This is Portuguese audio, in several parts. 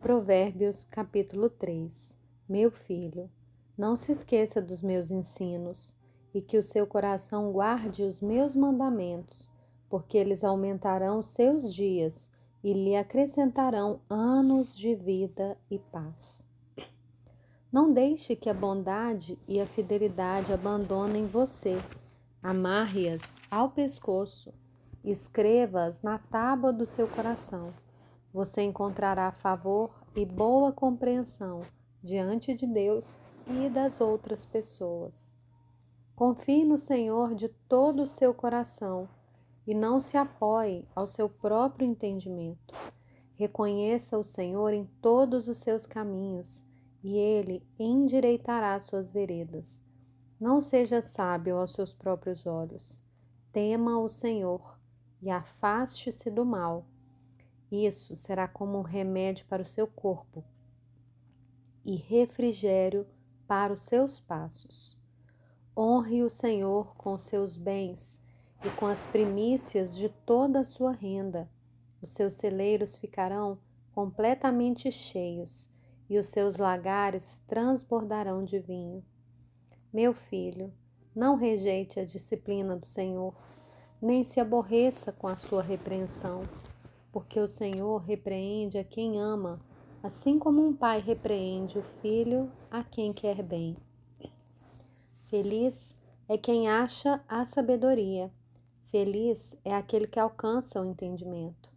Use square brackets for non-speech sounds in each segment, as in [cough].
Provérbios capítulo 3 Meu filho, não se esqueça dos meus ensinos, e que o seu coração guarde os meus mandamentos, porque eles aumentarão seus dias e lhe acrescentarão anos de vida e paz. Não deixe que a bondade e a fidelidade abandonem você. Amarre-as ao pescoço, escreva-as na tábua do seu coração você encontrará favor e boa compreensão diante de Deus e das outras pessoas. Confie no Senhor de todo o seu coração e não se apoie ao seu próprio entendimento. Reconheça o Senhor em todos os seus caminhos e ele endireitará suas veredas. Não seja sábio aos seus próprios olhos. Tema o Senhor e afaste-se do mal isso será como um remédio para o seu corpo e refrigério para os seus passos. Honre o Senhor com seus bens e com as primícias de toda a sua renda. Os seus celeiros ficarão completamente cheios e os seus lagares transbordarão de vinho. Meu filho, não rejeite a disciplina do Senhor, nem se aborreça com a sua repreensão porque o Senhor repreende a quem ama, assim como um pai repreende o filho a quem quer bem. Feliz é quem acha a sabedoria, feliz é aquele que alcança o entendimento,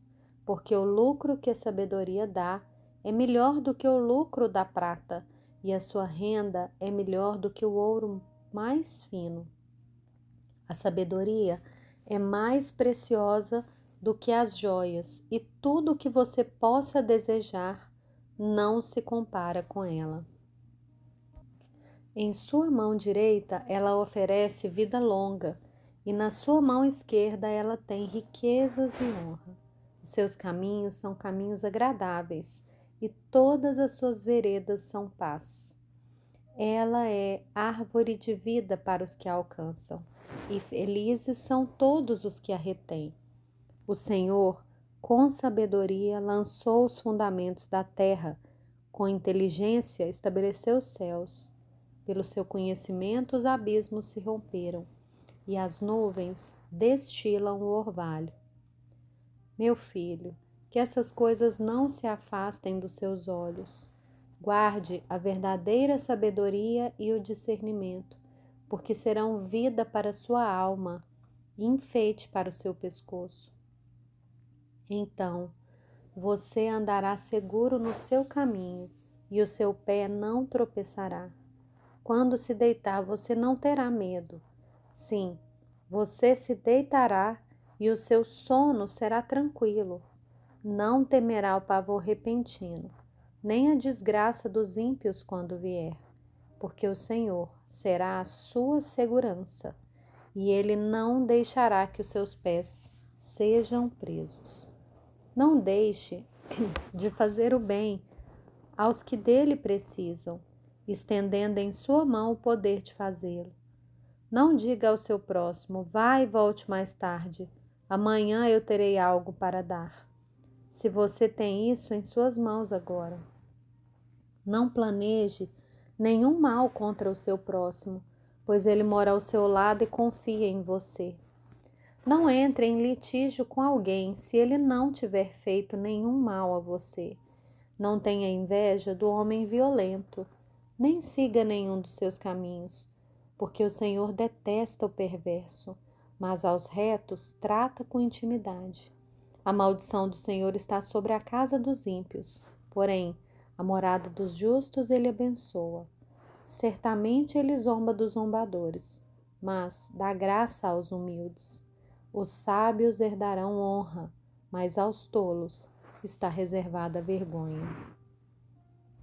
porque o lucro que a sabedoria dá é melhor do que o lucro da prata, e a sua renda é melhor do que o ouro mais fino. A sabedoria é mais preciosa do que as joias, e tudo o que você possa desejar não se compara com ela. Em sua mão direita ela oferece vida longa, e na sua mão esquerda ela tem riquezas e honra. Os seus caminhos são caminhos agradáveis, e todas as suas veredas são paz. Ela é árvore de vida para os que a alcançam, e felizes são todos os que a retêm. O Senhor, com sabedoria, lançou os fundamentos da terra, com inteligência estabeleceu os céus. Pelo seu conhecimento, os abismos se romperam e as nuvens destilam o orvalho. Meu filho, que essas coisas não se afastem dos seus olhos. Guarde a verdadeira sabedoria e o discernimento, porque serão vida para sua alma e enfeite para o seu pescoço. Então você andará seguro no seu caminho e o seu pé não tropeçará. Quando se deitar, você não terá medo. Sim, você se deitará e o seu sono será tranquilo. Não temerá o pavor repentino, nem a desgraça dos ímpios quando vier, porque o Senhor será a sua segurança e ele não deixará que os seus pés sejam presos. Não deixe [clears throat] de fazer o bem aos que dele precisam, estendendo em sua mão o poder de fazê-lo. Não diga ao seu próximo: vá e volte mais tarde, amanhã eu terei algo para dar. Se você tem isso em suas mãos agora. Não planeje nenhum mal contra o seu próximo, pois ele mora ao seu lado e confia em você. Não entre em litígio com alguém se ele não tiver feito nenhum mal a você. Não tenha inveja do homem violento, nem siga nenhum dos seus caminhos, porque o Senhor detesta o perverso, mas aos retos trata com intimidade. A maldição do Senhor está sobre a casa dos ímpios, porém, a morada dos justos ele abençoa. Certamente ele zomba dos zombadores, mas dá graça aos humildes. Os sábios herdarão honra, mas aos tolos está reservada vergonha.